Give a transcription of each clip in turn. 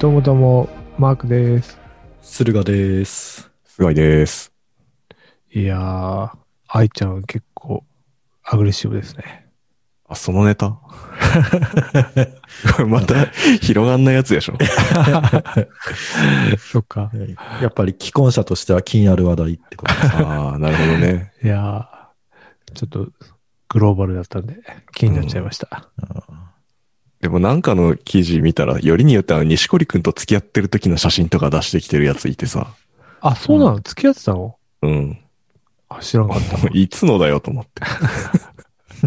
どうもどうも、マークです。駿河です。菅井です。いやー、愛ちゃん結構アグレッシブですね。あ、そのネタ？また広がんないやつでしょ。そっか。やっぱり既婚者としては気になる話題ってことです。ああ、なるほどね。いやー、ちょっとグローバルだったんで気になっちゃいました。でもなんかの記事見たら、よりによっては西堀くんと付き合ってる時の写真とか出してきてるやついてさ。あ、そうなの、付き合ってたの？うん。あ、知らなかった。いつのだよと思って。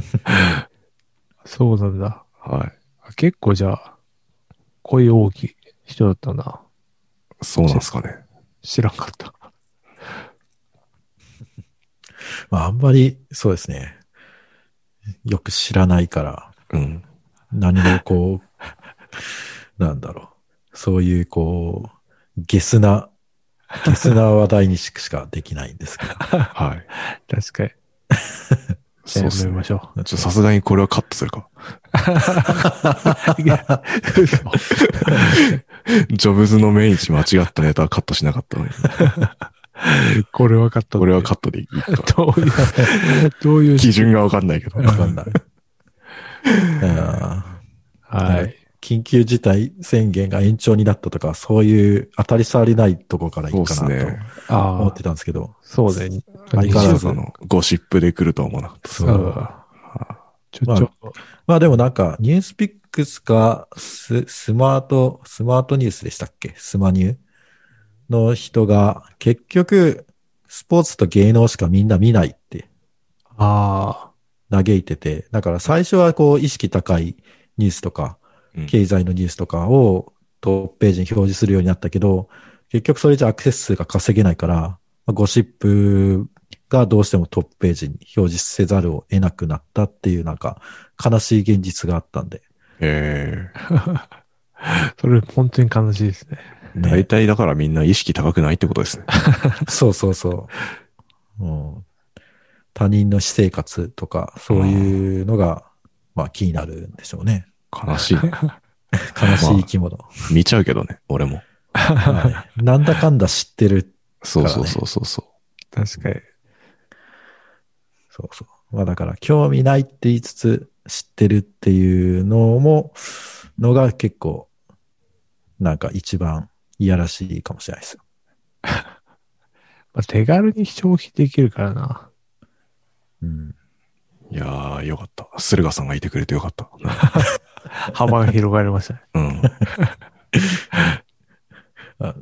そうなんだ。はあ結構じゃあ、恋大きい人だったな。い。そうなんすかね。知らんかった。まあ、あんまり、そうですね。よく知らないから、うん。何もこう、なんだろう。そういうこう、ゲスな、ゲスな話題にしかできないんですけど。はい。確かに。そうっすましょう。ちょ、さすがにこれはカットするか。ジョブズの命日間違ったネタはカットしなかったのに。これはカットでこれはカットでいいか。どういう、どういう基準がわかんないけど。わかんない。はい。緊急事態宣言が延長になったとか、そういう当たり障りないとこからいいかなと思っ、てたんですけど。そうね。相変わらず。その、ゴシップで来るとは思わなかった。そう。うんちょ、まあちょ、まあでもなんか、ニュースピックスか、ス、スマート、スマートニュースでしたっけ？スマニューの人が、結局、スポーツと芸能しかみんな見ないって。あ嘆いてて、だから最初はこう、意識高いニュースとか、うん経済のニュースとかをトップページに表示するようになったけど、結局それじゃアクセス数が稼げないから、まあゴシップがどうしてもトップページに表示せざるを得なくなったっていうなんか悲しい現実があったんで。えあ、それ本当に悲しいですね。え大体だからみんな意識高くないってことですね。そうそうそう。うん他人の私生活とか、そういうのが、まあ気になるんでしょうね。悲しいね。悲しい生き物。見ちゃうけどね、俺も。はいなんだかんだ知ってる。そうそうそうそうそ確かに。そうそう。まあだから、興味ないって言いつつ、知ってるっていうのも、のが結構、なんか一番いやらしいかもしれないですよ。まあ、手軽に消費できるからな。うん。う。いやー、よかった。駿河さんがいてくれてよかった。幅が広がりましたね。うん。あ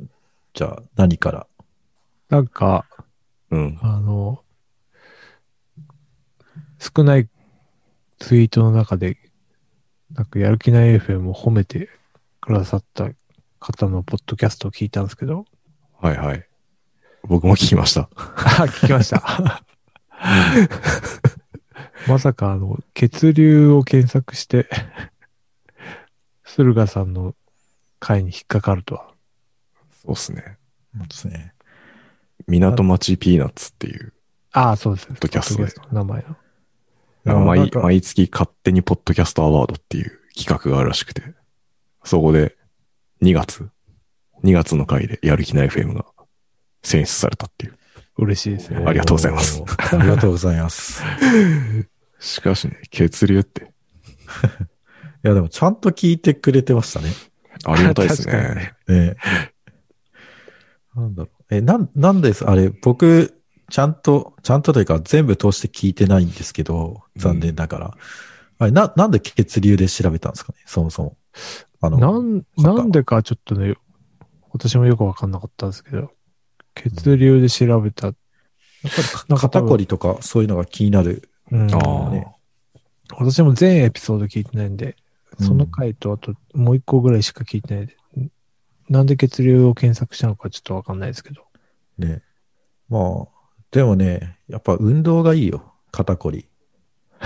じゃあ、何から？なんか、うん。あの、少ないツイートの中で、なんかやる気ない FM を褒めてくださった方のポッドキャストを聞いたんですけど、はいはい。僕も聞きました。あ、聞きました。まさかあの、血流を検索して、駿河さんの回に引っかかるとは。そうっすね。そうですね。港町ピーナッツっていう、ああ、そうですね。ポッドキャストでポッドキャストの名前の。毎毎月勝手にポッドキャストアワードっていう企画があるらしくて、そこで2月、2月の回でやる気ない FM が選出されたっていう。嬉しいですね。ありがとうございます。ありがとうございます。しかしね、血流って いや、でもちゃんと聞いてくれてましたね。ありがたいですねね。ええ。なんだろう。え、なん、なんです、あれ、僕、ちゃんと、ちゃんとというか全部通して聞いてないんですけど、残念ながら。あれ、な、なんで血流で調べたんですかね？そもそも。あの、なん、なんでかちょっとね、私もよくわかんなかったんですけど、血流で調べた。やっぱり肩こりとかそういうのが気になる。うん、ああ、ね私も全エピソード聞いてないんで、うんその回とあともう一個ぐらいしか聞いてないんで、なんで血流を検索したのかちょっとわかんないですけど。ね。まあ、でもね、やっぱ運動がいいよ。肩こり。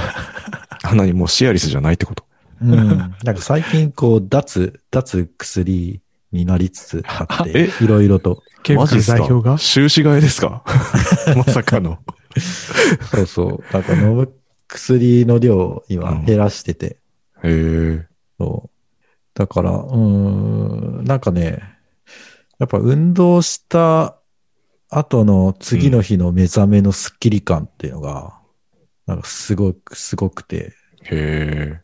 あんなにもうシアリスじゃないってこと？うん。なんか最近こう、脱、脱薬になりつつあって、いろいろと。ケミカルマジっすか？代表が？終始替えですか？まさかの。そうそう。なんか飲む薬の量を今うん減らしてて、へえ。そうだから、うーん、なんかね、やっぱ運動した後の次の日の目覚めのスッキリ感っていうのが、なんかすごく、すごくて、へえ。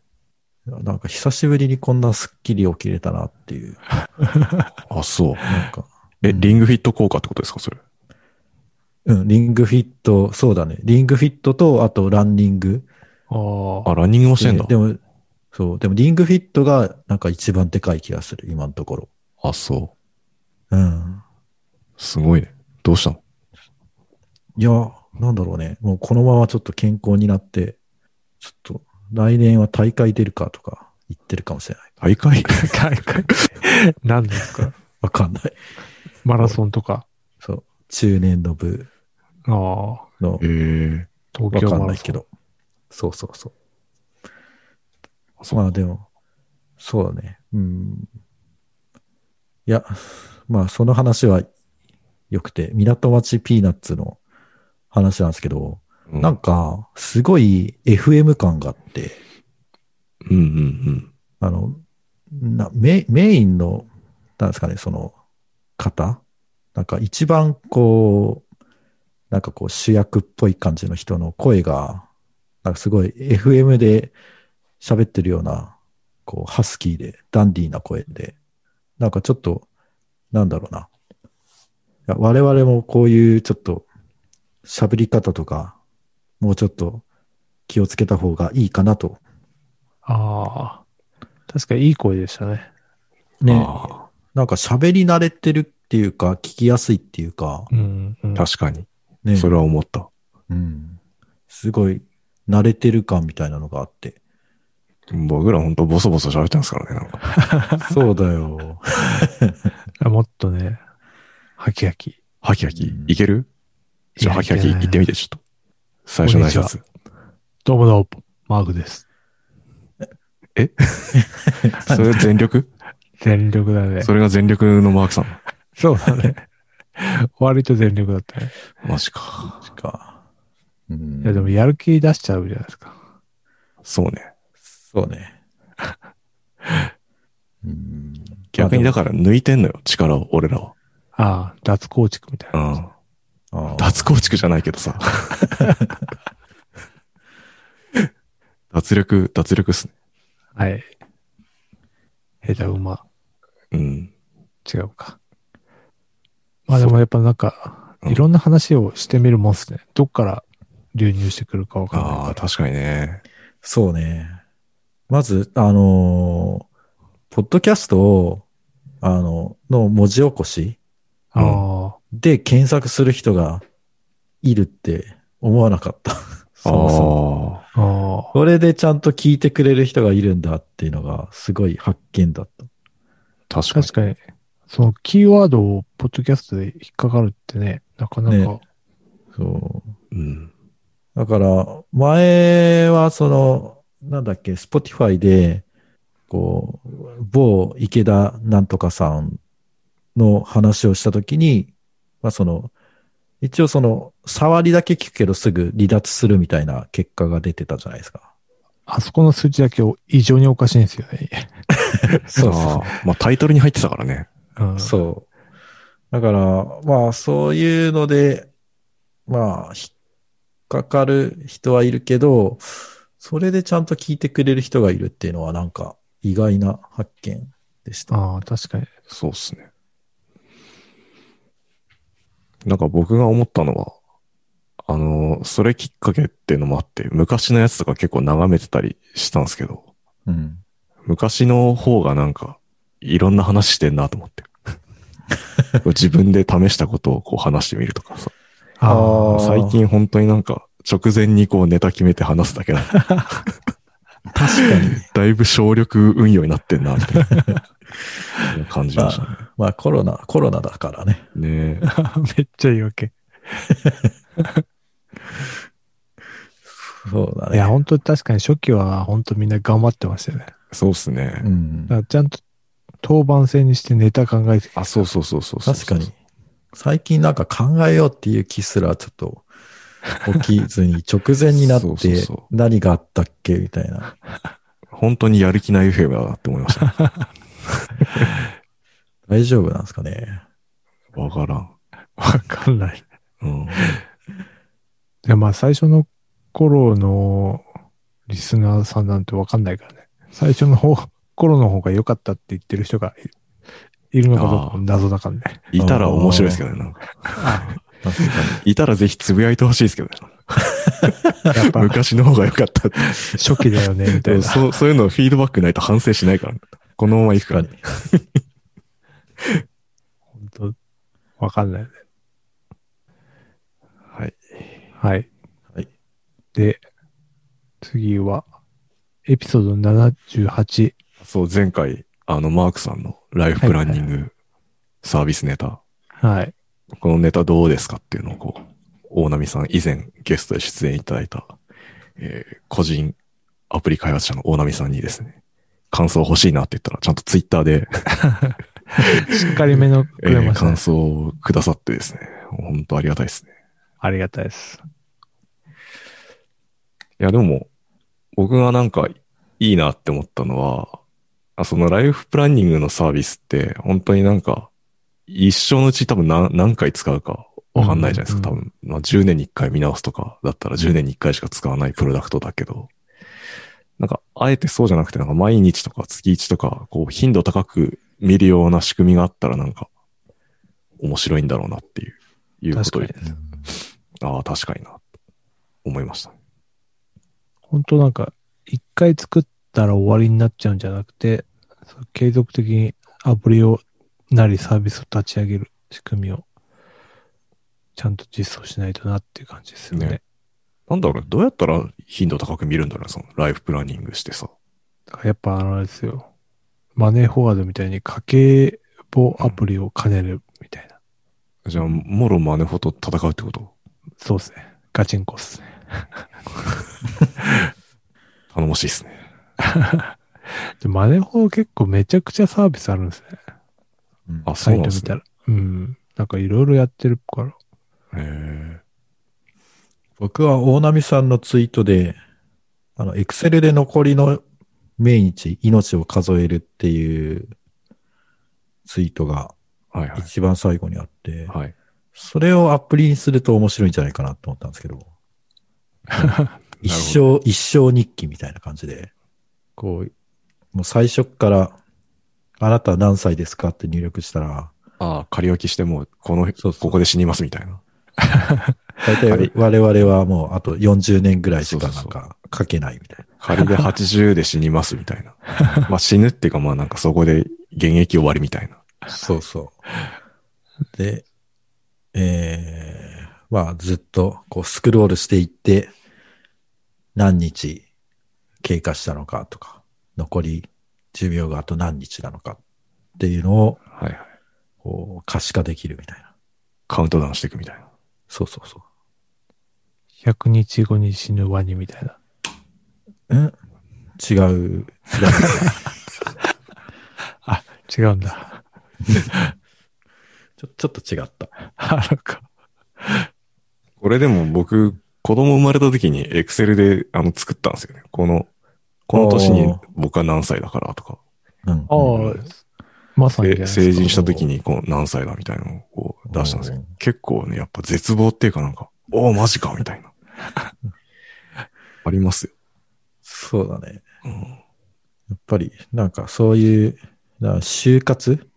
なんか久しぶりにこんなスッキリ起きれたなっていう、あ、そう。なんか、え、うんリングフィット効果ってことですか、それ？うん、リングフィット、そうだね。リングフィットと、あとランニング。ああ。あ、ランニングもしてんだ。でも、そう、でもリングフィットがなんか一番でかい気がする、今のところ。あ、そう。うん。すごいね。どうしたの？いや、なんだろうね。もうこのままちょっと健康になって、ちょっと来年は大会出るかとか言ってるかもしれない。大会？大会。何ですか？わかんない。マラソンとか？そう。中年度部ああ。のへえ。東わか京マラソン。んないけど。そうそうそう。そうまあでも、そうだね。うん。いや、まあその話は良くて、港町ピーナッツの話なんですけど、うんなんか、すごい FM 感があって、うんうんあの、なメメインの、なんですかね、その方？なんか一番こう、なんかこう主役っぽい感じの人の声が、なんかすごい FM で喋ってるような、こうハスキーでダンディーな声で、なんかちょっと、なんだろうな。我々もこういうちょっと喋り方とか、もうちょっと気をつけた方がいいかなと。ああ。確かにいい声でしたね。うん。ね。あなんか喋り慣れてるっていうか、聞きやすいっていうか、うん、うん。あ確かに。ね。それは思った。うん。すごい、慣れてる感みたいなのがあって。僕らほんとボソボソ喋ってますからね、なんか。そうだよ。あ もっとね、ハキハキ。ハキハキ？うん。いける？じゃあ、ハキハキ行ってみて、ちょっと。最初の挨拶。どうもどうも、マークです。それ全力？全力だね。それが全力のマークさん？そうだね。割と全力だったね。マジか。か。うん。いや、でもやる気出しちゃうじゃないですか。そうね。そうね。うん。逆にだから抜いてんのよ、力を、俺らは。ああ、脱構築みたいうな。脱構築じゃないけどさ。脱力、脱力っすね。はい。下手馬。うん。違うか。まあでもやっぱなんか、うんいろんな話をしてみるもんっすね。どっから流入してくるかわかんないああ。確かにね。そうね。まず、あのーポッドキャストを、あの、の文字起こし？あで検索する人がいるって思わなかった。そもそも。これでちゃんと聞いてくれる人がいるんだっていうのがすごい発見だった。確かに。確かに、そのキーワードをポッドキャストで引っかかるってね、なかなか、ねそう。うん。だから、前はその、なんだっけ、Spotify で、こう、某池田なんとかさんの話をしたときに、まあその、一応その、触りだけ聞くけどすぐ離脱するみたいな結果が出てたじゃないですか。あそこの数値だけ異常におかしいんですよね。そうああまあタイトルに入ってたからね。うん、そう。だから、まあそういうので、まあ、引っかかる人はいるけど、それでちゃんと聞いてくれる人がいるっていうのはなんか意外な発見でした。ああ、確かに。そうっすね。なんか僕が思ったのは、あの、それきっかけっていうのもあって、昔のやつとか結構眺めてたりしたんですけど、うん。昔の方がなんか、いろんな話してんなと思って。自分で試したことをこう話してみるとかさ。最近本当になんか、直前にこうネタ決めて話すだけなの。確かに。だいぶ省力運用になってんな、みたいな感じ ましたね。まあコロナ、コロナだからね。ねえ。めっちゃいいわけ。そうだね。いや、本当確かに初期は本当みんな頑張ってましたよね。そうっすね。うんだか。らちゃんと当番制にしてネタ考えてあ、そうそうそうそうそう確かに。。最近なんか考えようっていう気すらちょっと起きずに直前になって何があったっけみたいな。本当にやる気ない FM だなって思いました。大丈夫なんですかね？わからん。わかんない。うん。いや、まあ最初の頃のリスナーさんなんてわかんないからね。最初の方、頃の方が良かったって言ってる人がいいるのかどうかも謎だからね。いたら面白いですけどね。なんか 確 かいたらぜひつぶやいてほしいですけどね。やっぱ昔の方が良かった。初期だよね、みたいな。そう、そういうのフィードバックないと反省しないから。このまま行くから。に。本当わかんないよね。はい。はい。はい。で、次は、エピソード78。そう、前回、あの、マークさんのライフプランニングサービスネタ、はい。このネタどうですかっていうのをこう、大波さん以前ゲストで出演いただいた、えー個人アプリ開発者の大波さんにですね、感想欲しいなって言ったら、ちゃんとツイッターで、しっかりめのく えーれましたね感。想をくださってですね、本当ありがたいですね。ありがたいです。いや、でも、僕がなんかいいなって思ったのは、あそのライフプランニングのサービスって、本当になんか、一生のうち多分何何回使うかわかんないじゃないですか。うん多分、まあ10年に1回見直すとかだったら10年に1回しか使わないプロダクトだけど、なんか、あえてそうじゃなくて、なんか毎日とか月1とか、こう、頻度高く見るような仕組みがあったらなんか、面白いんだろうなっていう、いうことでああ、確かにな、と思いました。本当なんか、一回作ったら終わりになっちゃうんじゃなくて、継続的にアプリをなりサービスを立ち上げる仕組みを、ちゃんと実装しないとなっていう感じですよね。ねなんだろう、どうやったら頻度高く見るんだろうね、そのライフプランニングしてさ。だからやっぱあれですよ。マネーフォワードみたいに家計簿アプリを兼ねるみたいな。じゃあ、もろマネフォと戦うってこと？そうですね。ガチンコっすね。頼もしいですね。でマネーフォ結構めちゃくちゃサービスあるんですね。うんあ、そサうなんですね。イト見たら。うん。なんかいろいろやってるから。へえ。僕は大波さんのツイートで、あの、エクセルで残りの命日、命を数えるっていうツイートがはいはい。一番最後にあって、はい。それをアプリにすると面白いんじゃないかなと思ったんですけ ど、一生、一生日記みたいな感じで、こう、もう最初っから、あなたは何歳ですか？って入力したら、ああ、仮置きしてもう、この、そうここで死にますみたいな。大体我々はもうあと40年ぐらいしかなんか書けないみたいな。仮で80で死にますみたいな。まあ死ぬっていうかまあなんかそこで現役終わりみたいな。そうそう。で、えー、まあずっとこうスクロールしていって、何日経過したのかとか、残り寿命があと何日なのかっていうのをはいはい。こう可視化できるみたいな。カウントダウンしていくみたいな。そうそうそ100日後に死ぬワニみたいな。う。ん違う、違う。違うんだ。ちょ、ちょっと違った。あるか。これでも僕、子供生まれた時にエクセルであの作ったんですよね。この、この年に僕は何歳だからとか。うん。ああ、まさに成人した時にこう何歳だみたいなのをこう出したんですようん。結構ね、やっぱ絶望っていうかなんか、おおマジかみたいな。ありますよ。そうだね。うんやっぱり、なんかそういう、就活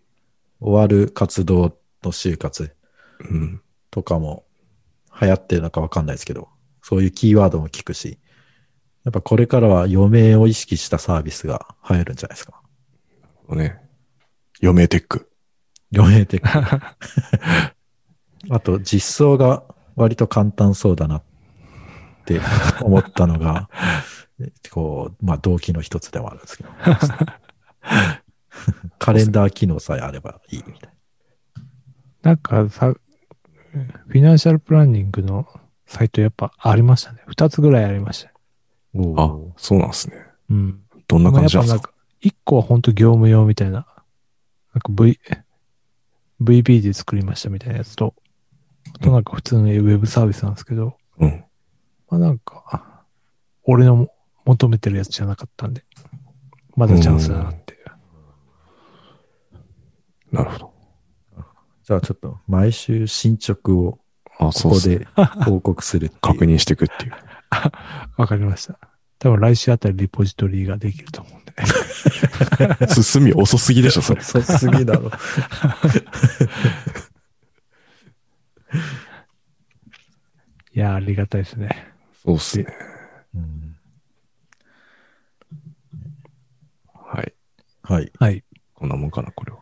終わる活動の就活うん。とかも流行ってるのかわかんないですけど、そういうキーワードも聞くし、やっぱこれからは余命を意識したサービスが流行るんじゃないですか。ね。余命テック。余命的。あと、実装が割と簡単そうだなって思ったのが、え こう、まあ動機の一つでもあるんですけど。カレンダー機能さえあればいいみたいなんかさ、フィナンシャルプランニングのサイトやっぱありましたね。二つぐらいありました。な。あ、そうなんですね。うん。どんな感じなんですか？やっぱなんか、一個は本当業務用みたいな、なんか V、VB で作りましたみたいなやつと、あとなんか普通のウェブサービスなんですけど、うん。まあなんか、俺の求めてるやつじゃなかったんで、まだチャンスだなっていう。なるほど。じゃあちょっと毎週進捗をあ、こ。こで報告する。確認していくっていう。わかりました。多分来週あたりリポジトリができると思うんで。進み遅すぎでしょ、それ。遅すぎだろ。いやー、ありがたいですね。そうっすね。うんはい。はい。はい。こんなもんかな、これは。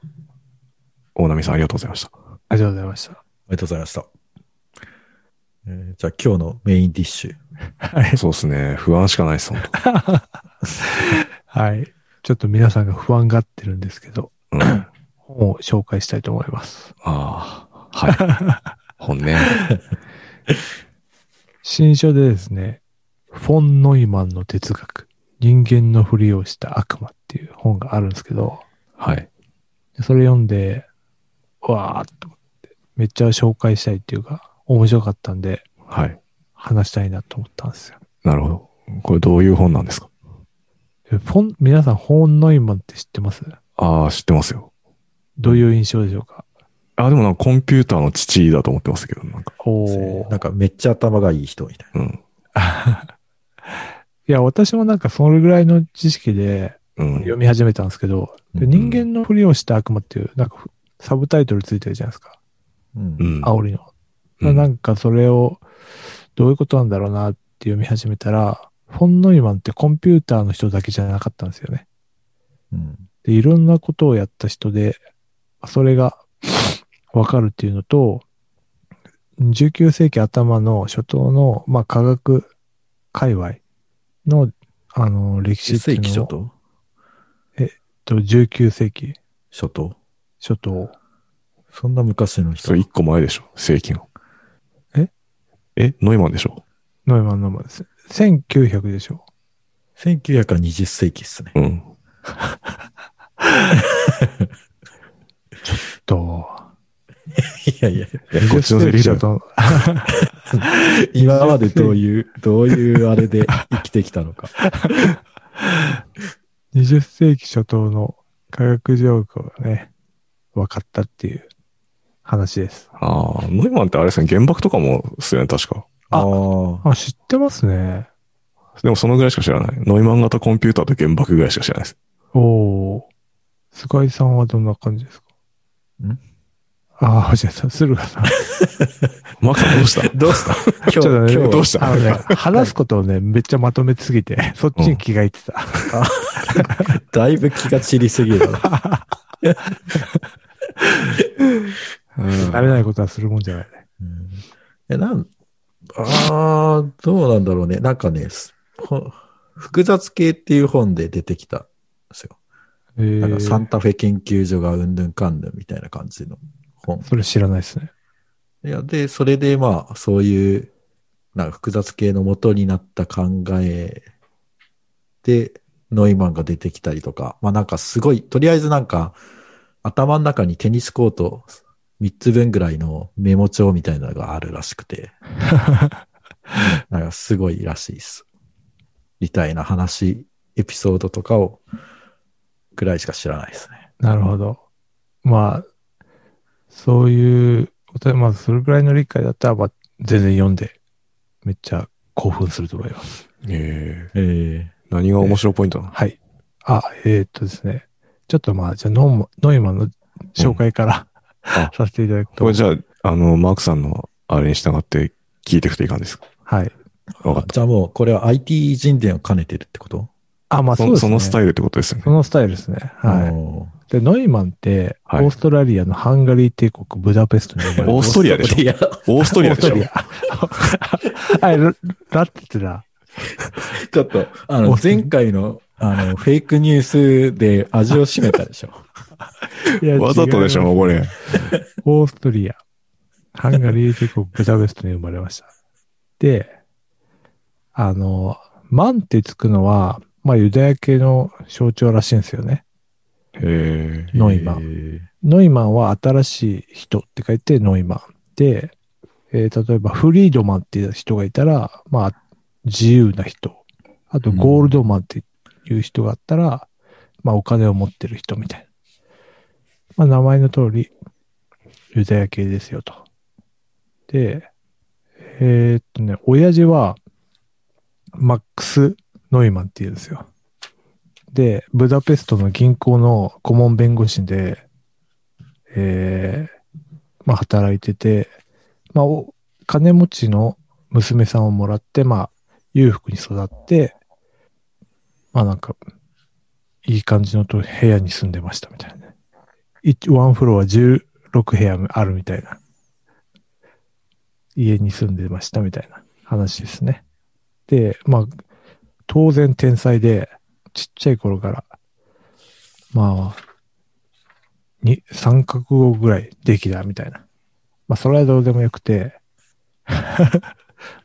大波さんありがとうございました。ありがとうございました。ありがとうございました。えーじゃあ今日のメインディッシュ。はい。そうっすね。不安しかないです、本はい。ちょっと皆さんが不安がってるんですけど、当。うん。あ本を紹介したいと思います。あ、はい。本ね。新書でですね、フォン・ノイマンの哲学、人間のふりをした悪魔っていう本があるんですけど、はい。それ読んで、わーっと思って、めっちゃ紹介したいっていうか、面白かったんで、はい。話したいなと思ったんですよ。なるほど。これどういう本なんですか？でフォン、皆さん、フォン・ノイマンって知ってます？ああ、知ってますよ。どういう印象でしょうか？あ、でもなんかコンピューターの父だと思ってますけど、なんか。おーなんかめっちゃ頭がいい人みたいうん。いや、私もなんかそれぐらいの知識でうん。読み始めたんですけど、でうん人間のふりをした悪魔っていう、なんかふサブタイトルついてるじゃないですか。な。うんうん。煽りの。うんなんかそれを、どういうことなんだろうなって読み始めたら、フォン・ノイマンってコンピューターの人だけじゃなかったんですよね。うんで、いろんなことをやった人で、それがわかるっていうのと、19世紀頭の初頭の、まあ、科学界隈の、あの、歴史10ってい世紀うのを、初頭？と19世紀初頭？初頭。そんな昔の人？それ。一個前でしょ正規の。ええノイマンでしょ？ノイマンの、1900でしょ。1900から20世紀っすね。うん。と、いやいや、え、こっちのセリフだよ。と、今までどういう、どういうあれで生きてきたのか。20世紀初頭の科学情報がね、分かったっていう話です。ああ、ノイマンってあれですね、原爆とかもっすよね、確か。あああ。あ、知ってますね。でもそのぐらいしか知らない。ノイマン型コンピューターと原爆ぐらいしか知らないです。おー。菅井さんはどんな感じですか？ん？ああ、じゃあ、駿河さん。マークさんどうした？どうした？今日、ちょっとね今日どうした？あのね、話すことをね、めっちゃまとめすぎて、そっちに気がいってた。だいぶ気が散りすぎるな。慣れないことはするもんじゃないね。うんえ、なん、ああ、どうなんだろうね。なんかね、複雑系っていう本で出てきたんですよ。えーなんかサンタフェ研究所がうんぬんかんぬんみたいな感じの本。それ知らないですね。いや、で、それでまあ、そういう、なんか複雑系の元になった考えで、ノイマンが出てきたりとか、まあなんかすごい、とりあえずなんか、頭の中にテニスコート3つ分ぐらいのメモ帳みたいなのがあるらしくて、なんかすごいらしいです。みたいな話、エピソードとかを、ぐらいしか知らないですね。なるほど。まあ、そういう、まあ、それぐらいの理解だったら、まあ、全然読んで、めっちゃ興奮すると思います。えええ何が面白いポイントなの？はい。あ、えーっとですね。ちょっとまあ、じゃあノノイマンの紹介から、あ させていただくと。これじゃあ、あの、マークさんのあれに従って聞いていくといかんですか？はい。わかった。じゃあもう、これは IT 人伝を兼ねてるってこと？あ、まあそうですね。そそのスタイルってことですよねそ。のスタイルですね。はい。い。で、ノイマンって、オはいーストラリアのハンガリー帝国ブダペストに生まれたオーストリアでしょ？いや、オーストリアでしょ？オーストリア。はい、ララって言ってた？ちょっと、あの、前回の、あの、フェイクニュースで味を占めたでしょ。わざとでしょ、もうこれ。オーストリア、ハンガリー帝国ブダペストに生まれました。で、あの、マンってつくのは、まあユダヤ系の象徴らしいんですよね。へえ。ノイマン。ン。ノイマンは新しい人って書いてノイマン。で、えー例えばフリードマンっていう人がいたら、まあ自由な人。あとゴールドマンっていう人があったら、まあお金を持ってる人みたいな。まあ名前の通り、ユダヤ系ですよと。で、えーっとね、親父は、マックス・ノイマンって言うんですよ。で、ブダペストの銀行の顧問弁護士で、えー、まあ働いてて、まあお金持ちの娘さんをもらって、まあ裕福に育って、まあなんか、いい感じのと部屋に住んでましたみたいな。ワンフロア16部屋あるみたいな。家に住んでましたみたいな話ですね。で、まあ、当然天才で、ちっちゃい頃から、まあ、に、三カ国語ぐらいできたみたいな。まあ、それはどうでもよくて、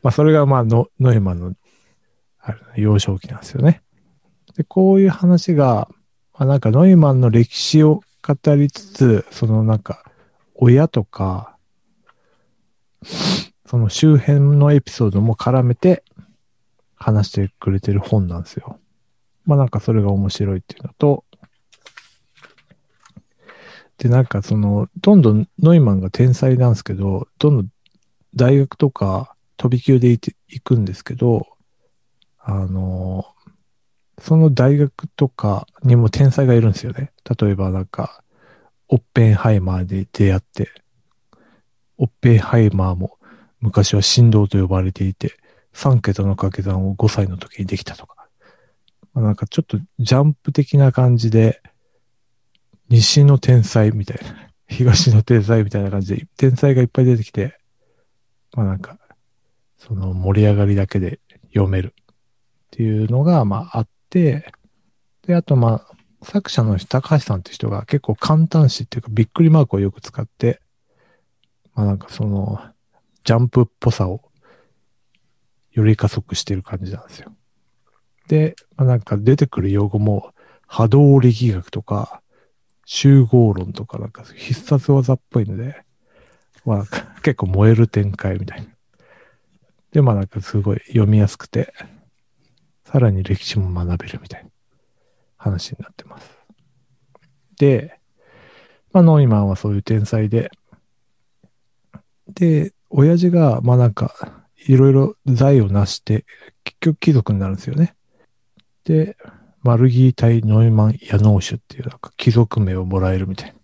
まあ、それがまあノ、ノイマンの、あ幼少期なんですよね。で、こういう話が、まあ、なんかノイマンの歴史を語りつつ、そのなんか、親とか、その周辺のエピソードも絡めて話してくれてる本なんですよ。まあなんかそれが面白いっていうのと、でなんかその、どんどんノイマンが天才なんですけど、どんどん大学とか飛び級で行くんですけど、あの、その大学とかにも天才がいるんですよね。例えばなんか、オッペンハイマーで出会って、オッペンハイマーも昔は振動と呼ばれていて、3桁の掛け算を5歳の時にできたとか。まあ、なんかちょっとジャンプ的な感じで、西の天才みたいな、東の天才みたいな感じで、天才がいっぱい出てきて、まあなんか、その盛り上がりだけで読めるっていうのが、まああって、で、あとまあ、作者の高橋さんって人が結構簡単詞っていうかびっくりマークをよく使って、まあなんかその、ジャンプっぽさをより加速してる感じなんですよ。で、まあ、なんか出てくる用語も波動力学とか集合論とかなんか必殺技っぽいので、まあ結構燃える展開みたいな。で、まあなんかすごい読みやすくて、さらに歴史も学べるみたいな話になってます。で、まあノイマンはそういう天才で、で、親父が、まあなんか、いろいろ財を成して、結局貴族になるんですよね。で、マルギータイ・ノイマン・ヤノーシュっていうなんか貴族名をもらえるみたい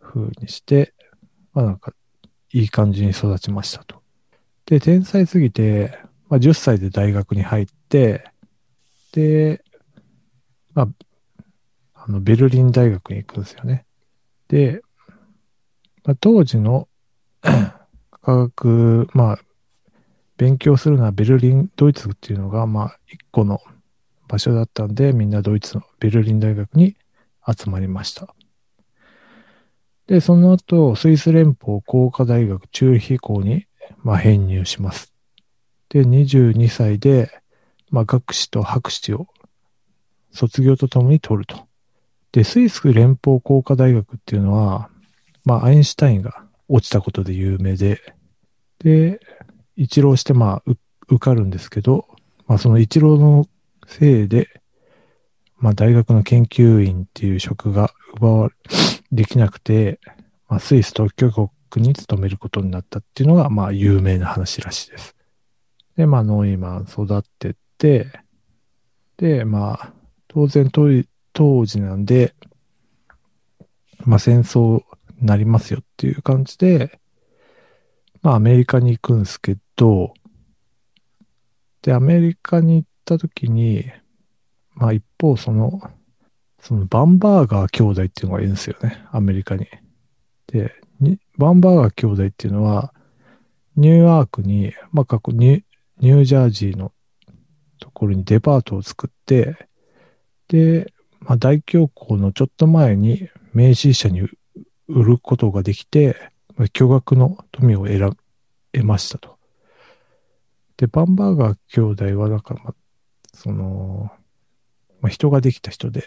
な風にして、まあなんか、いい感じに育ちましたと。で、天才すぎて、まあ10歳で大学に入っ、で、まあ、あの、ベルリン大学に行くんですよね。で、まあ、当時の 科学、まあ、勉強するのはベルリン、ドイツっていうのが、まあ、一個の場所だったんで、みんなドイツのベルリン大学に集まりました。で、その後、スイス連邦工科大学チューリヒ校に、まあ、編入します。で、22歳で、まあ、学士と博士を卒業とともに取ると。で、スイス連邦工科大学っていうのは、まあ、アインシュタインが落ちたことで有名で、で、一浪して、まあ、受かるんですけど、まあ、その一浪のせいで、まあ、大学の研究員っていう職が奪われ、できなくて、まあ、スイス特許国に勤めることになったっていうのが、まあ、有名な話らしいです。で、まあ、ノイマン育ってって、で、まあ、当然当当時なんで、まあ、戦争になりますよっていう感じで、まあ、アメリカに行くんですけど、で、アメリカに行った時に、まあ、一方、その、そのバンバーガー兄弟っていうのがいるんですよね、アメリカに。で、にバンバーガー兄弟っていうのは、ニューヨークに、まあ、過去ニュニュージャージーのところにデパートを作って、で、まあ、大恐慌のちょっと前に名刺社に売ることができて、まあ巨額の富を得ら得ましたと。で、バンバーガー兄弟は、だから、まあ、その、まあ、人ができた人で、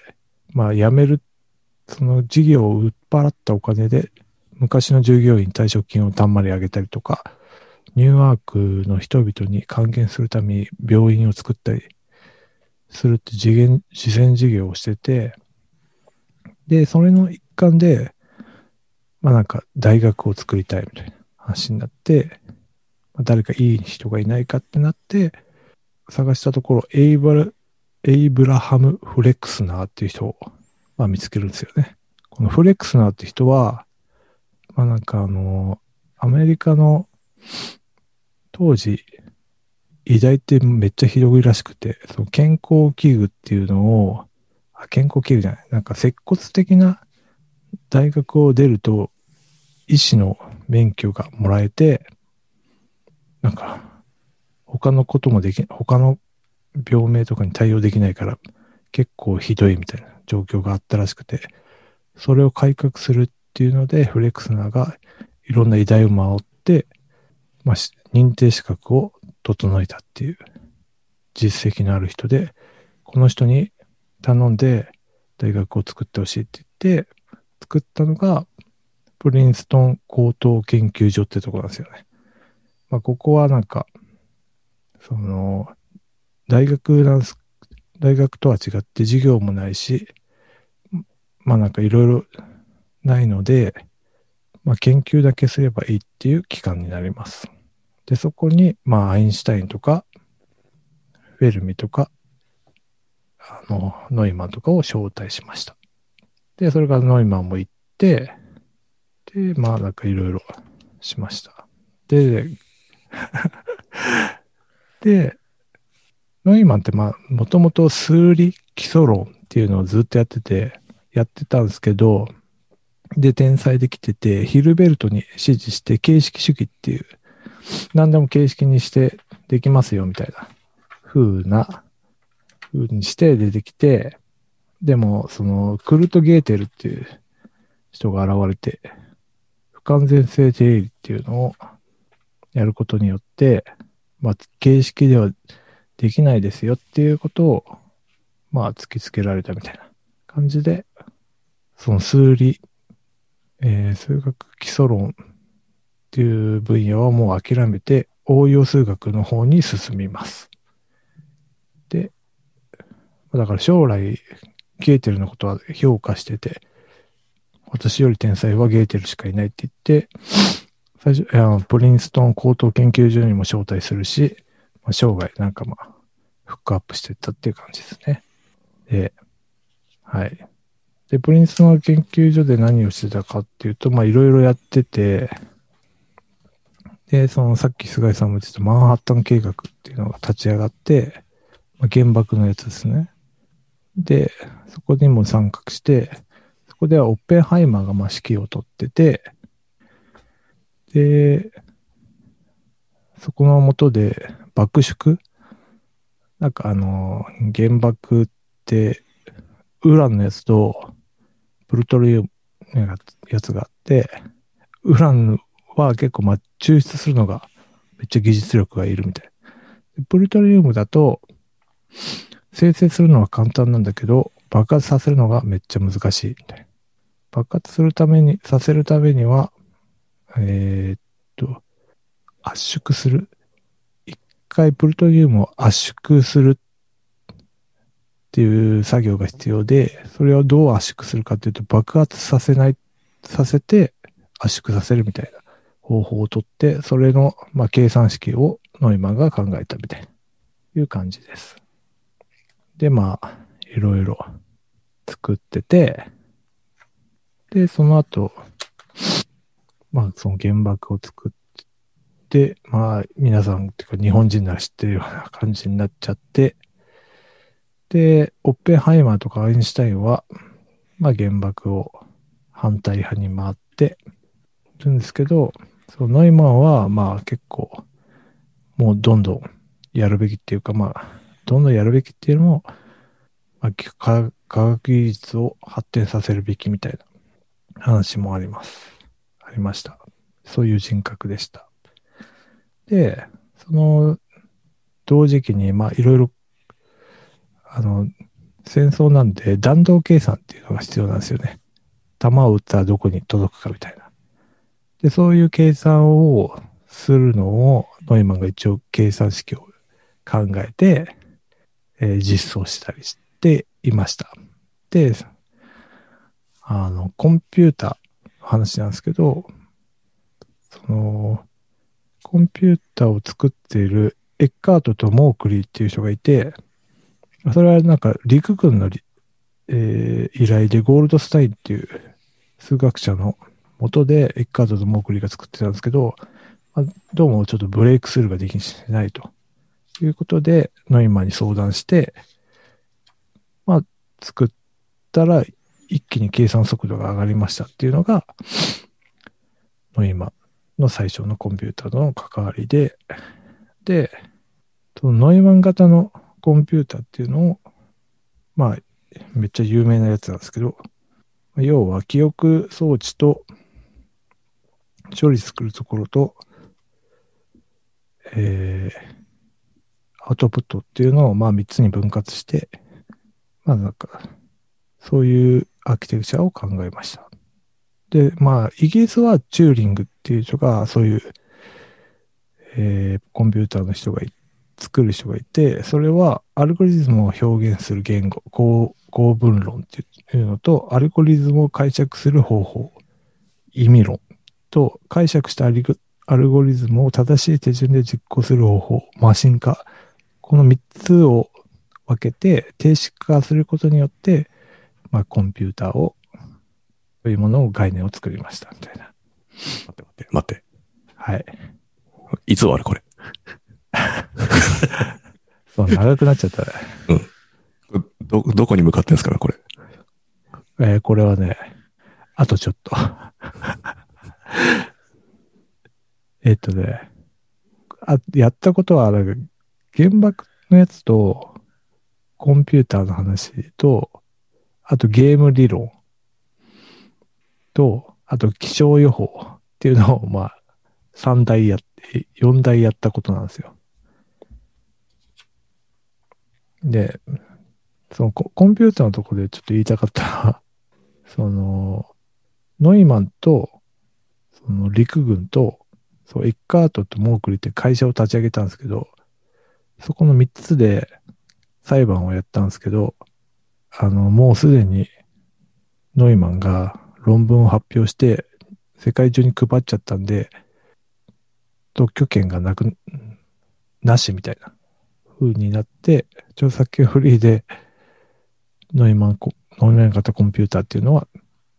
まあ、辞める、その事業を売っ払ったお金で、昔の従業員退職金をたんまり上げたりとか、ニューアークの人々に還元するために病院を作ったりするって次元、慈善事業をしてて、で、それの一環で、まあなんか大学を作りたいみたいな話になって、ま誰かいい人がいないかってなって、探したところ、エイブラ、エイブラハム・フレックスナーっていう人を、まあ、見つけるんですよね。このフレックスナーって人は、まあなんかあの、アメリカの当時、医大ってめっちゃひどいらしくて、その健康器具っていうのを、あ、健康器具じゃない、なんか接骨的な大学を出ると、医師の免許がもらえて、なんか、他のこともでき、他の病名とかに対応できないから、結構ひどいみたいな状況があったらしくて、それを改革するっていうので、フレクスナーがいろんな医大を回って、まあ、認定資格を整えたっていう実績のある人で、この人に頼んで大学を作ってほしいって言って、作ったのが、プリンストン高等研究所ってとこなんですよね。まあ、ここはなんか、その、大学なんす、大学とは違って授業もないし、まあなんかいろいろないので、まあ研究だけすればいいっていう機関になります。で、そこに、まあアインシュタインとか、フェルミとか、あの、ノイマンとかを招待しました。で、それからノイマンも行って、で、まあなんかいろいろしました。で、で、ノイマンってまあ、もともと数理基礎論っていうのをずっとやってて、やってたんですけど、で、天才できてて、ヒルベルトに指示して形式主義っていう、何でも形式にしてできますよみたいな。風な、風にして出てきて、でも、その、クルト・ゲーテルっていう人が現れて、不完全性定理っていうのをやることによって、まあ、形式ではできないですよっていうことを、まあ、突きつけられたみたいな感じで、その数理、えー数学基礎論っていう分野はもう諦めて、応用数学の方に進みます。で、だから将来、ゲーテルのことは評価してて、私より天才はゲーテルしかいないって言って、最初、いやプリンストン高等研究所にも招待するし、まあ、生涯なんかまあ、フックアップしてったっていう感じですね。で、はい。で、プリンストン研究所で何をしてたかっていうと、まあいろいろやってて、で、そのさっき菅井さんも言ってたマンハッタン計画っていうのが立ち上がって、まあ、原爆のやつですね。で、そこにも参画して、そこではオッペンハイマーがまあ指揮を取ってて、で、そこの下で爆縮？なんかあの、原爆って、ウランのやつと、プルトリウムのやつがあって、ウランは結構まあ抽出するのがめっちゃ技術力がいるみたい。プルトリウムだと、生成するのは簡単なんだけど、爆発させるのがめっちゃ難しいみたい。爆発するために、させるためには、えーっと、圧縮する。一回プルトニウムを圧縮するっていう作業が必要で、それをどう圧縮するかっていうと、爆発させない、させて圧縮させるみたいな方法をとって、それの、まあ、計算式をノイマンが考えたみたいな、いう感じです。で、まあ、いろいろ作ってて、で、その後、まあ、その原爆を作って、まあ、皆さん、てか日本人なら知ってるような感じになっちゃって、で、オッペンハイマーとかアインシュタインは、まあ、原爆を反対派に回ってるんですけど、そのノイマンは、まあ、結構、もうどんどんやるべきっていうか、まあ、どんどんやるべきっていうのも、まあ、科科学技術を発展させるべきみたいな話もあります。ありました。そういう人格でした。で、その、同時期に、まあ、いろいろ、あの、戦争なんで弾道計算っていうのが必要なんですよね。弾を撃ったらどこに届くかみたいな。で、そういう計算をするのを、ノイマンが一応計算式を考えて、えー実装したりしていました。で、あの、コンピューター、話なんですけど、その、コンピューターを作っているエッカートとモークリーっていう人がいて、それはなんか陸軍の、えー依頼でゴールドスタインっていう数学者の元でエッカートとモークリーが作ってたんですけど、まあどうもちょっとブレイクスルーができないと。いうことで、ノイマンに相談して、まあ、作ったら一気に計算速度が上がりましたっていうのが、ノイマンの最初のコンピューターとの関わりで、で、そのノイマン型のコンピューターっていうのを、まあ、めっちゃ有名なやつなんですけど、要は記憶装置と処理するところと、えー、アウトプットっていうのをまあ3つに分割して、まあなんか、そういうアーキテクチャを考えました。で、まあ、イギリスはチューリングっていう人が、そういう、えーコンピューターの人が、作る人がいて、それはアルゴリズムを表現する言語、公公文論っていうのと、アルゴリズムを解釈する方法、意味論と、解釈したアルゴリズムを正しい手順で実行する方法、マシン化。この3つを分けて、定式化することによって、まあ、コンピューターを、そういうものを概念を作りました、みたいな。待って待って、待って。はい。いつ終わるこれ？そう、長くなっちゃったね。ど、どこに向かってんですかね、これ？えーこれはね、あとちょっと。えっとね、あ、やったことは、なんか原爆のやつと、コンピューターの話と、あとゲーム理論と、あと気象予報っていうのを、まあ、3台やって、4台やったことなんですよ。で、そのココンピューターのところでちょっと言いたかったのは、その、ノイマンと、その陸軍と、そう、エッカートとモークリって会社を立ち上げたんですけど、そこの3つで裁判をやったんですけど、あの、もうすでにノイマンが論文を発表して、世界中に配っちゃったんで、特許権がなく、なしみたいな風になって、著作権フリーでノイマン、ノイマン型コンピューターっていうのは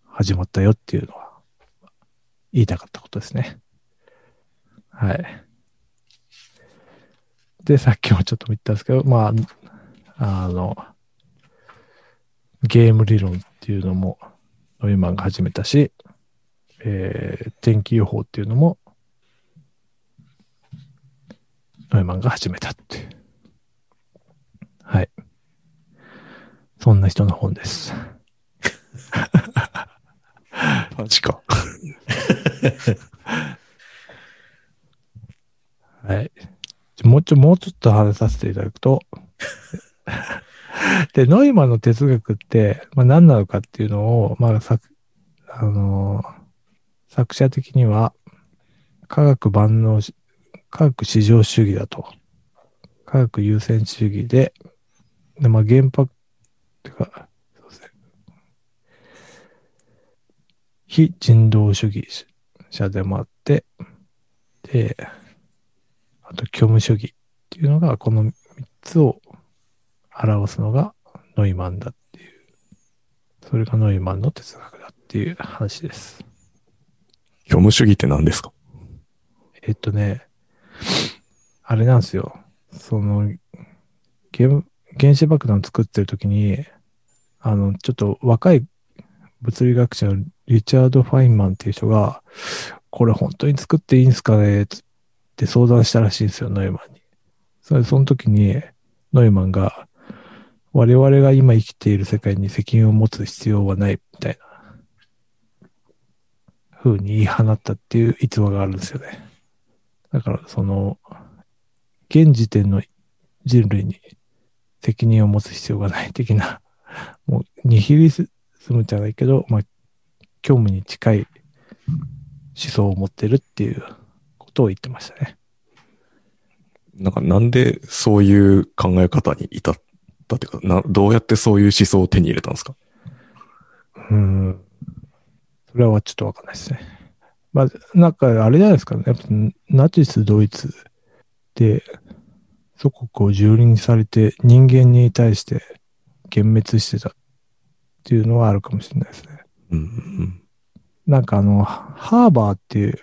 始まったよっていうのは言いたかったことですね。はい。で、さっきもちょっと言ったんですけど、まあ、あの、ゲーム理論っていうのもノイマンが始めたし、えー天気予報っていうのもノイマンが始めたっていう。はい。そんな人の本です。マジか。はい。もうちょ、もうちょっと話させていただくと、で、ノイマンの哲学って、まあ何なのかっていうのを、まあ作、あのー作者的には、科学万能、科学至上主義だと。科学優先主義で、で、まあ原発、ってか、そうですね。非人道主義者でもあって、で、あと虚無主義っていうのが、この3つを表すのがノイマンだっていう。それがノイマンの哲学だっていう話です。虚無主義って何ですか？えっとね、あれなんですよ。その、原原子爆弾作ってる時に、あの、ちょっと若い物理学者のリチャード・ファインマンっていう人が、これ本当に作っていいんですかね？って相談したらしいんですよ、ノイマンに。それその時に、ノイマンが、我々が今生きている世界に責任を持つ必要はない、みたいな、風に言い放ったっていう逸話があるんですよね。だから、その、現時点の人類に責任を持つ必要がない的な、もう、ニヒリスズムじゃないけど、まあ、虚無に近い思想を持ってるっていうことを言ってましたね。なんかなんでそういう考え方に至ったっていうか、な、どうやってそういう思想を手に入れたんですか？うん。それはちょっとわかんないですね。まあ、なんか、あれじゃないですかね。やっぱ、ナチス、ドイツで、祖国を蹂躙されて、人間に対して幻滅してたっていうのはあるかもしれないですね。うんうんなんかあの、ハーバーっていう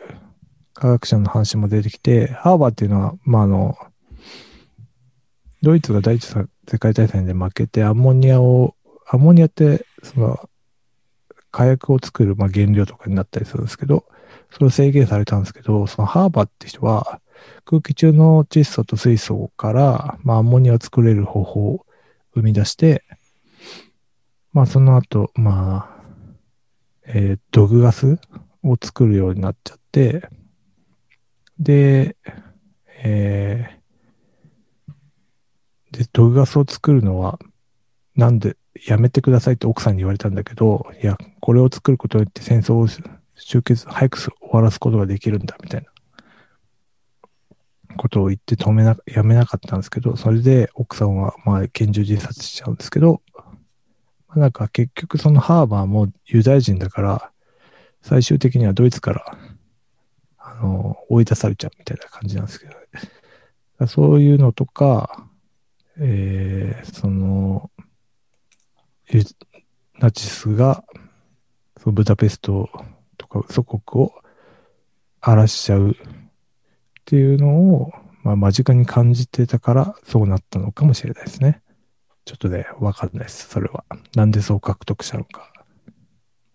科学者の話も出てきて、ハーバーっていうのは、まあ、あの、ドイツが第一次世界大戦で負けて、アンモニアを、アンモニアって、その、火薬を作る、まあ、原料とかになったりするんですけど、それを制限されたんですけど、そのハーバーって人は、空気中の窒素と水素から、まあ、アンモニアを作れる方法を生み出して、まあ、その後、まあ、えー毒ガスを作るようになっちゃって、で、えーで、毒ガスを作るのは、なんで、やめてくださいって奥さんに言われたんだけど、いや、これを作ることによって戦争を終結、早く終わらすことができるんだ、みたいなことを言って止めな、やめなかったんですけど、それで奥さんは、まあ、拳銃自殺しちゃうんですけど、なんか結局そのハーバーもユダヤ人だから、最終的にはドイツから、あの、追い出されちゃうみたいな感じなんですけど、ね、そういうのとか、えー、その、ナチスが、そのブダペストとか祖国を荒らしちゃうっていうのを、まあ、間近に感じてたからそうなったのかもしれないですね。ちょっとね、わかんないです、それは。なんでそう獲得したのか。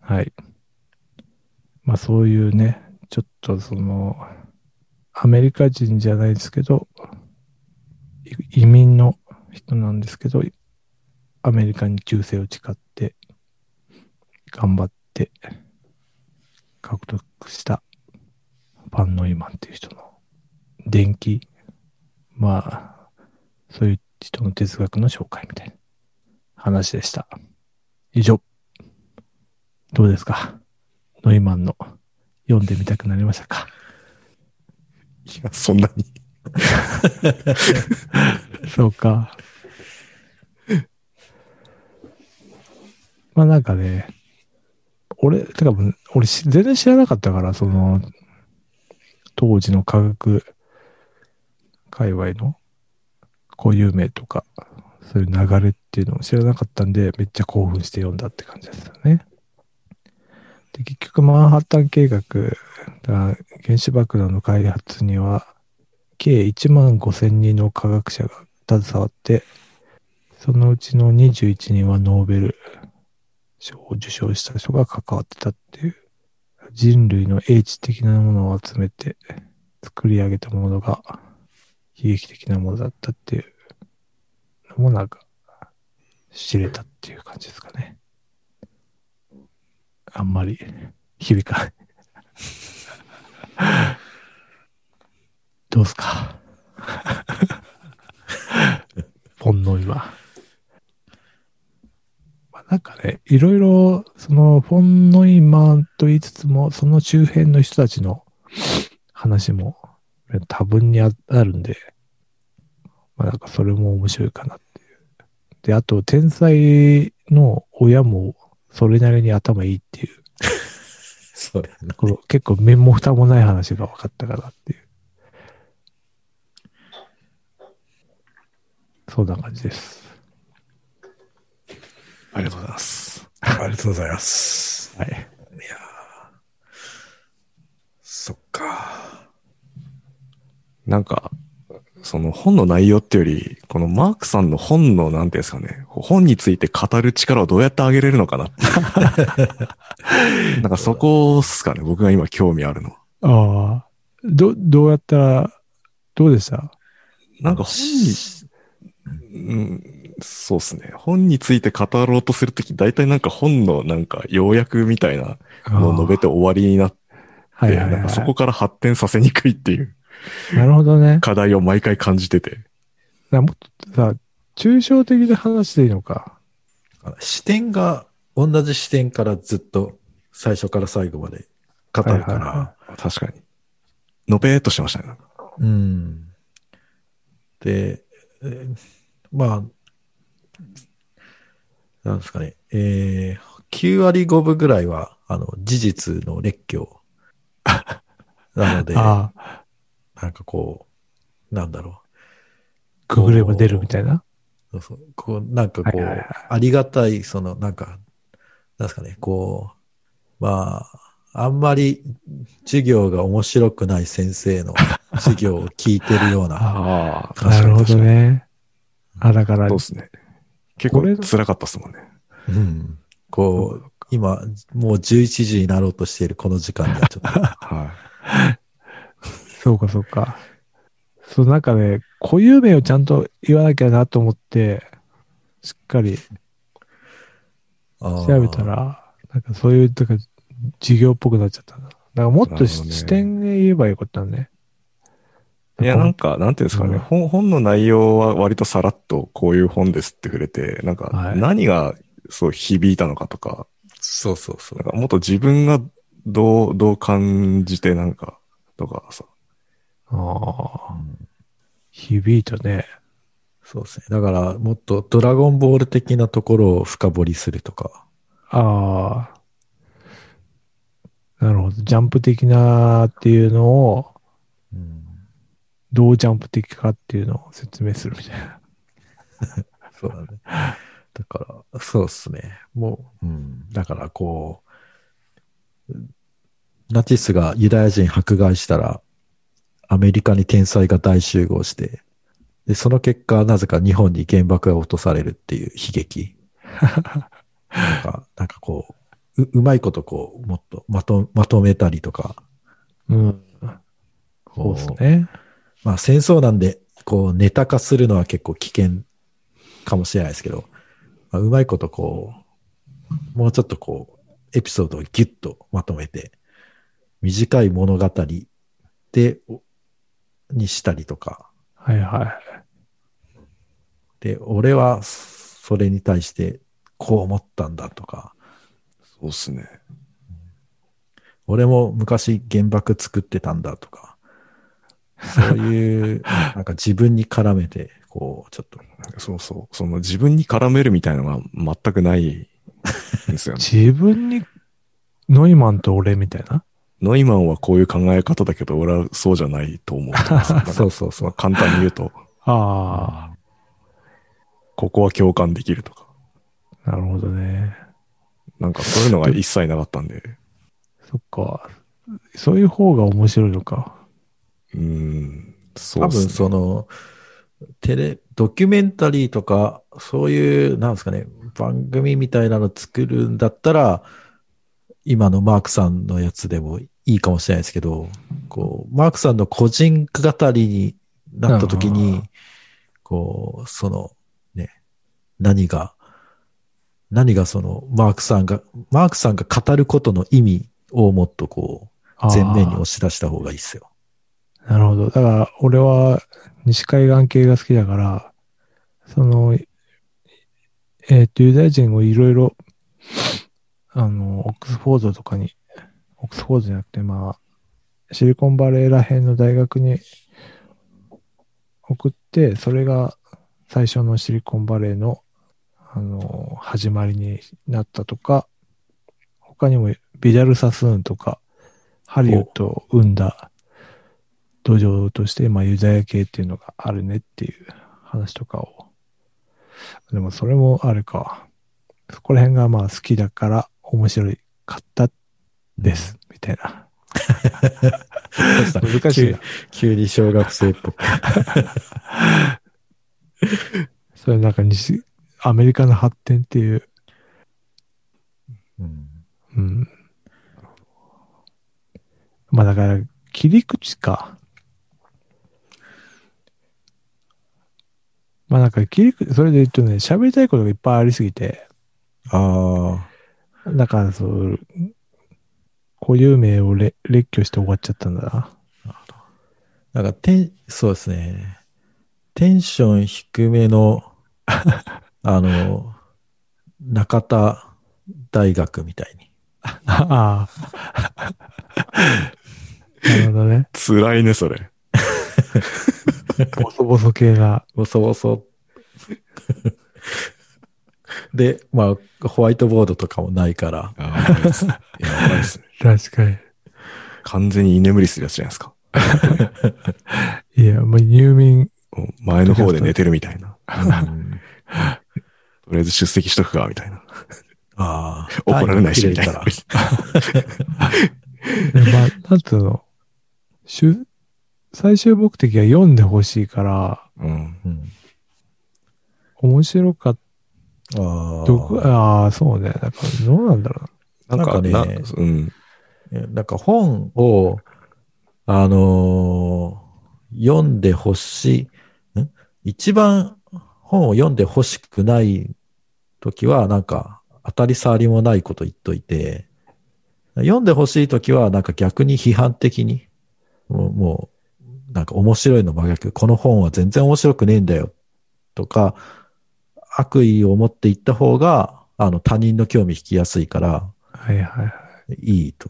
はい。まあそういうね、ちょっとその、アメリカ人じゃないですけど、移民の人なんですけど、アメリカに忠誠を誓って、頑張って、獲得したファンノイマンっていう人の電気、まあ、そういう人の哲学の紹介みたいな話でした。以上。どうですか？ノイマンの読んでみたくなりましたか？いや、そんなに。そうか。まあなんかね、俺、てか俺し全然知らなかったから、その、当時の科学界隈の固有名とか、そういう流れっていうのを知らなかったんで、めっちゃ興奮して読んだって感じですよね。で、結局、マンハッタン計画原子爆弾の開発には、計1万5千人の科学者が携わって、そのうちの21人はノーベル賞を受賞した人が関わってたっていう、人類の英知的なものを集めて作り上げたものが悲劇的なものだったっていうもなんか知れたっていう感じですかね。あんまり響かない。どうすか？ポンノイは。まあ、なんかね、いろいろ、その、フォンノイマンと言いつつも、その周辺の人たちの話も多分にあるんで、まあなんかそれも面白いかな。で、あと、天才の親もそれなりに頭いいっていう、それな。この結構面も蓋もない話が分かったかなっていう。そんな感じです。ありがとうございます。ありがとうございます。はい。いやーそっか。なんか、その本の内容ってより、このマークさんの本の、なんていうんですかね、本について語る力をどうやって上げれるのかな。なんかそこっすかね、僕が今興味あるのは。ああ。ど、どうやったら、どうでした？なんか本に、うん、そうですね。本について語ろうとするとき、大体なんか本のなんか要約みたいなのを述べて終わりになって、はいはい、はい。なんかそこから発展させにくいっていう なるほどね。課題を毎回感じてて。もっとさ、抽象的な話でいいのか。視点が、同じ視点からずっと最初から最後まで語るから、はいはいは確かに。のべーっとしてましたね。うん。で、えーまあ、なんですかね、えー、9割5分ぐらいはあの、事実の列挙。なので、ああ、なんかこう、なんだろググれば出るみたいな？う。そうそうこう、なんかこう、はいはいはいありがたい、その、なんか、なんですかね、こう、まあ、あんまり授業が面白くない先生の授業を聞いてるような、ああ、確なるほ。どね。あ、だからそう、ですね。結構辛かったっすもんね。うん、こう、今、もう11時になろうとしているこの時間にはちょっと、はそうかそうか。そう、なんかね、固有名をちゃんと言わなきゃなと思って、しっかり調調べた、ら、なんかそういう、なんか授業っぽくなっちゃったな。だからもっとね視点で言えばよかったね。い。いや、なんか、なんていうんですかね、うん本、本の内容は割とさらっとこういう本ですって触れて、なんかはい何がそう響いたのかとか、そうそうそうなん。かもっと自分がどう、どう感じてなんか、とかさ、ああ、響いたね。そうですね。だから、もっとドラゴンボール的なところを深掘りするとか。ああ。なるほど。ジャンプ的なっていうのを、うん、どうジャンプ的かっていうのを説明するみたいな。そうだね。だから、そうですね。もう、うん。だから、こう、ナチスがユダヤ人迫害したら、アメリカに天才が大集合して、で、その結果、なぜか日本に原爆が落とされるっていう悲劇。なんか、なんかこう、う、うまいことこう、もっとまと、まとめたりとか、うん。そうこですね。まあ戦争なんで、こうネタ化するのは結構危険かもしれないですけど、まあ、うまいことこう、もうちょっとこう、エピソードをギュッとまとめて、短い物語で、おにしたりとか、はいはい。で、俺はそれに対してこう思ったんだとか、そうっすね。俺も昔原爆作ってたんだとか、そういう、なんか自分に絡めて、こう、ちょっと、そうそう。その自分に絡めるみたいのが全くないんですよね。自分に、ノイマンと俺みたいな？ノイマンはこういう考え方だけど、俺はそうじゃないと思う。そうそうそうまあ簡単に言うと、あここは共感できるとか。あ、なるほどね。なんかそういうのが一切なかったんで。そっか。そういう方が面白いのか。うーん。そう多分。その、テレ、ドキュメンタリーとか、そういう、なんですかね、番組みたいなの作るんだったら、今のマークさんのやつでもいいかもしれないですけど、こう、マークさんの個人語りになった時うんに、こう、その、ね、何が、何がその、マークさんが、マークさんが語ることの意味をもっとこう、前面に押し出した方がいいですよ。なるほど。だから、俺は西海岸系が好きだから、その、えっ、と、ユダヤ人をいろいろ、あの、オックスフォードとかに、オックスフォードじゃなくて、まあ、シリコンバレーら辺の大学に送って、それが最初のシリコンバレーの、あの、始まりになったとか、他にもビジャルサスーンとか、ハリウッドを生んだ土壌として、まあ、ユダヤ系っていうのがあるねっていう話とかを。でもそれもあるか。そこら辺がまあ好きだから面白かったっです。みたいな。難しいな。急に小学生っぽく。それなんか西、アメリカの発展っていう、うんうん。まあだから、切り口か。まあなんか切り口、それで言うとね、喋りたいことがいっぱいありすぎて、ああ、だからそう、固有名をれ列挙して終わっちゃったんだな。なんかテン、そうですね。テンション低めの、あの、中田大学みたいに。ああ。なるほどね。辛いね、それ。ボソボソ系な。ボソボソ。で、まあ、ホワイトボードとかもないから、いですねやばいですね。確かに。完全に居眠りするやつじゃないですか。いや、もう入眠、前の方で寝てるみたいな。うんとりあえず出席しとくか、みたいな。ああ。怒られないし、みたいなまあ、なんつうの、しゅ最終目的は読んでほしいから、うん。うん面白かっあああ、そうね。だから、どうなんだろなんか、なんかねなうん。あ。なんか本を、あのー読んでほしい、ん？一番本を読んでほしくない時は、なんか当たり障りもないこと言っといて、読んでほしい時は、なんか逆に批判的に、もう、もうなんか面白いの真逆、この本は全然面白くねえんだよ、とか、悪意を持っていった方が、あの他人の興味引きやすいから、う。はいはいはい。いいと。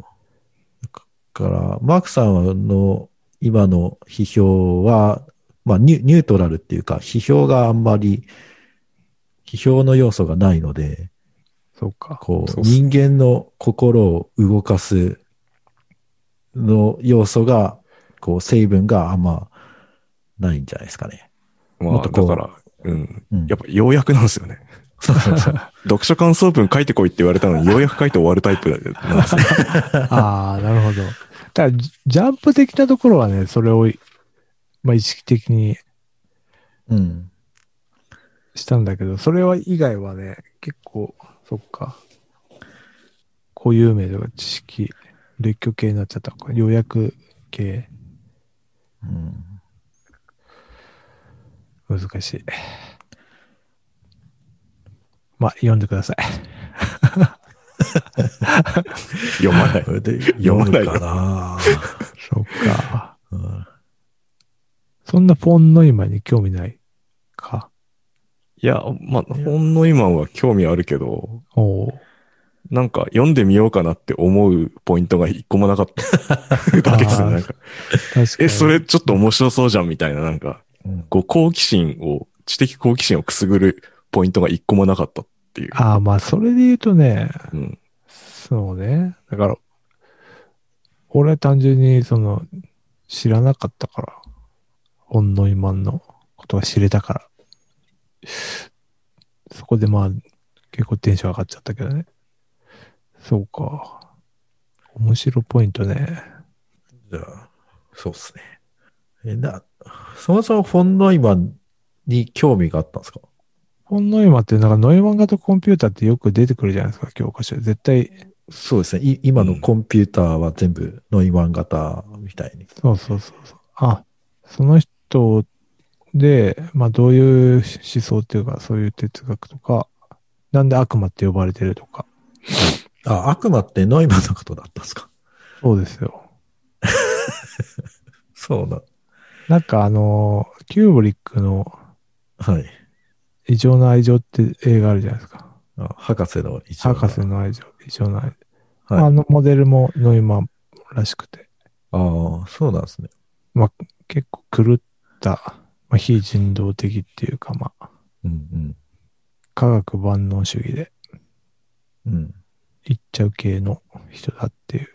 だから、マークさんの今の批評は、まあニュニュートラルっていうか、批評があんまり、批評の要素がないので、そうか。こう、そう人間の心を動かすの要素が、こう、成分があんまないんじゃないですかね。もまあ、っとこうだから、うん。うんやっぱ、要約なんですよね。そうそうそう。読書感想文書いてこいって言われたのに、ようやく書いて終わるタイプなんですね。ああ、なるほど。だから、ジジャンプ的なところはね、それを、まあ、意識的にうん。したんだけど、それは以外はね、結構、そっか。固有名とか知識、列挙系になっちゃったのか。要約系、うん難しい。まあ、読んでください。読まない 読まないかな そっか。うんそんなポンノイマンに興味ないか？いや、まあ、ほんの今は興味あるけど。なんか読んでみようかなって思うポイントが一個もなかっただけですよ。あーなんか。え、それちょっと面白そうじゃんみたいな、なんか、うんこう、好奇心を、知的好奇心をくすぐるポイントが一個もなかったっていう。ああ、まあ、それで言うとね、うん。そうね。だから、俺は単純に、その、知らなかったから、本ノイマンのことが知れたから。そこでまあ、結構テンション上がっちゃったけどね。そうか。面白ポイントね。じゃあ、そうっすね。え、な、そもそもフォンノイマンに興味があったんですか？本ノイマンって、なんかノイマン型コンピューターってよく出てくるじゃないですか、教科書で。絶対、そうですね。い今のコンピューターは全部ノイマン型みたいに。そうそうそうそう。あ、その人で、まあどういう思想っていうか、そういう哲学とか、なんで悪魔って呼ばれてるとか。あ、悪魔ってノイマンのことだったんですか？そうですよ。そうだ。なんかあの、キューブリックのはい。異常な愛情って映画あるじゃないですか。あ博士の一応。博士の愛情、異常な愛情。はいあのモデルもノイマンらしくて、ああ、そうなんですね。結構狂った、まあ、非人道的っていうか、まあ、うん科学万能主義でうん。うん。いっちゃう系の人だっていう。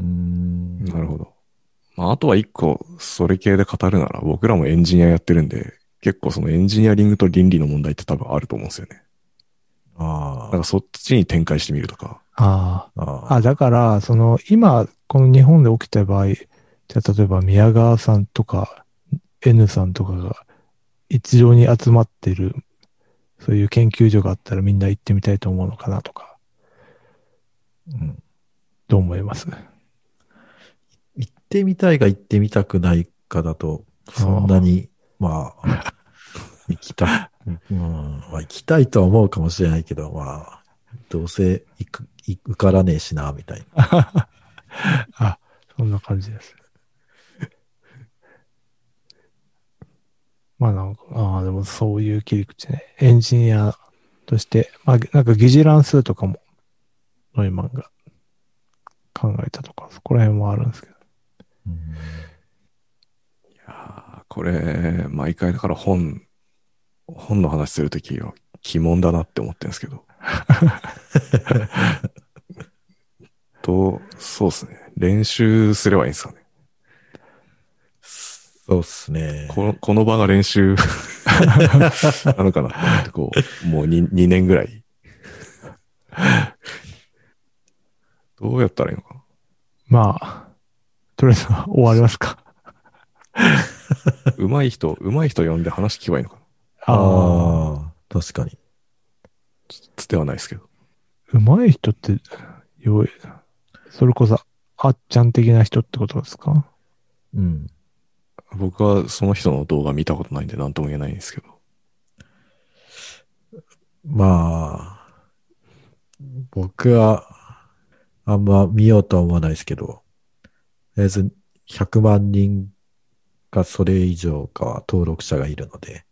うーん。なるほど。まあ、あとは一個、それ系で語るなら、僕らもエンジニアやってるんで、結構そのエンジニアリングと倫理の問題って多分あると思うんですよね。あなんかそっちに展開してみるとか。ああ。あ。あ、だから、その、今、この日本で起きた場合、じゃあ例えば宮川さんとか、N さんとかが一堂に集まってる、そういう研究所があったらみんな行ってみたいと思うのかなとか、うんどう思います？行ってみたいが行ってみたくないかだと、そんなに、まあ、行きたい、うん、まあ行きたいとは思うかもしれないけど、まあ、どうせ行く、行受からねえしな、みたいな。あ、そんな感じです。まあなんか、ああ、でもそういう切り口ね。エンジニアとして、まあなんか議事乱数とかも、ノイマンが考えたとか、そこら辺もあるんですけど。いやーこれ、毎回だから本、本の話するときは、鬼門だなって思ってるんですけど。と、そうですね。練習すればいいんですかね。そうっすね。この、この場が練習 なのかなって思って、こう、もう 2, 2年ぐらい。どうやったらいいのかなまあ、とりあえず終わりますか？上手い人、上手い人呼んで話聞けばいいのかな？ああ、確かに。つてはないですけど。上手い人って、よい、それこそ、あっちゃん的な人ってことですか？うん。僕はその人の動画見たことないんで何とも言えないんですけど。まあ、僕は、あんま見ようとは思わないですけど、とりあえず100万人かそれ以上かは登録者がいるので、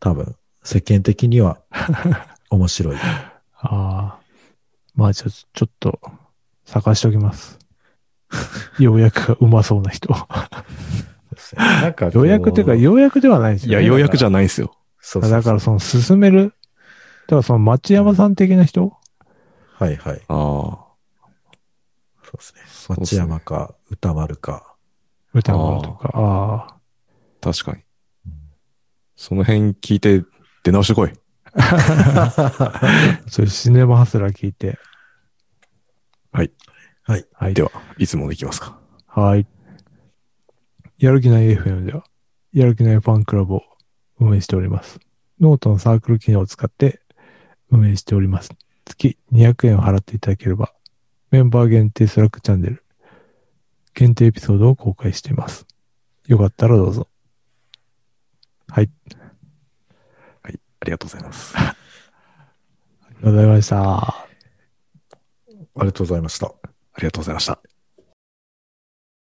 多分、世間的には 面白い。ああ。まあ、じゃあ、ちょっと、探しておきます。ようやくがうまそうな人。なんかこようやくというか、ようやくではないですいや、よね。ようやくじゃないんですよ。そうそうそうだから、その、進める。だから、その、町山さん的な人はいはい。ああ。そうですね。町そうっすね山か歌丸か。歌丸とか。ああ。確かに。その辺聞いて出直してこい。そういうシネマハスラー聞いて。はい。はい。はい。では、いつものいきますか？はい。やる気ない FM では、やる気ないファンクラブを運営しております。ノートのサークル機能を使って運営しております。月200円を払っていただければ、メンバー限定 Slack チャンネル、限定エピソードを公開しています。よかったらどうぞ。はい。はい。ありがとうございます。ありがとうございました。ありがとうございました。ありがとうございました。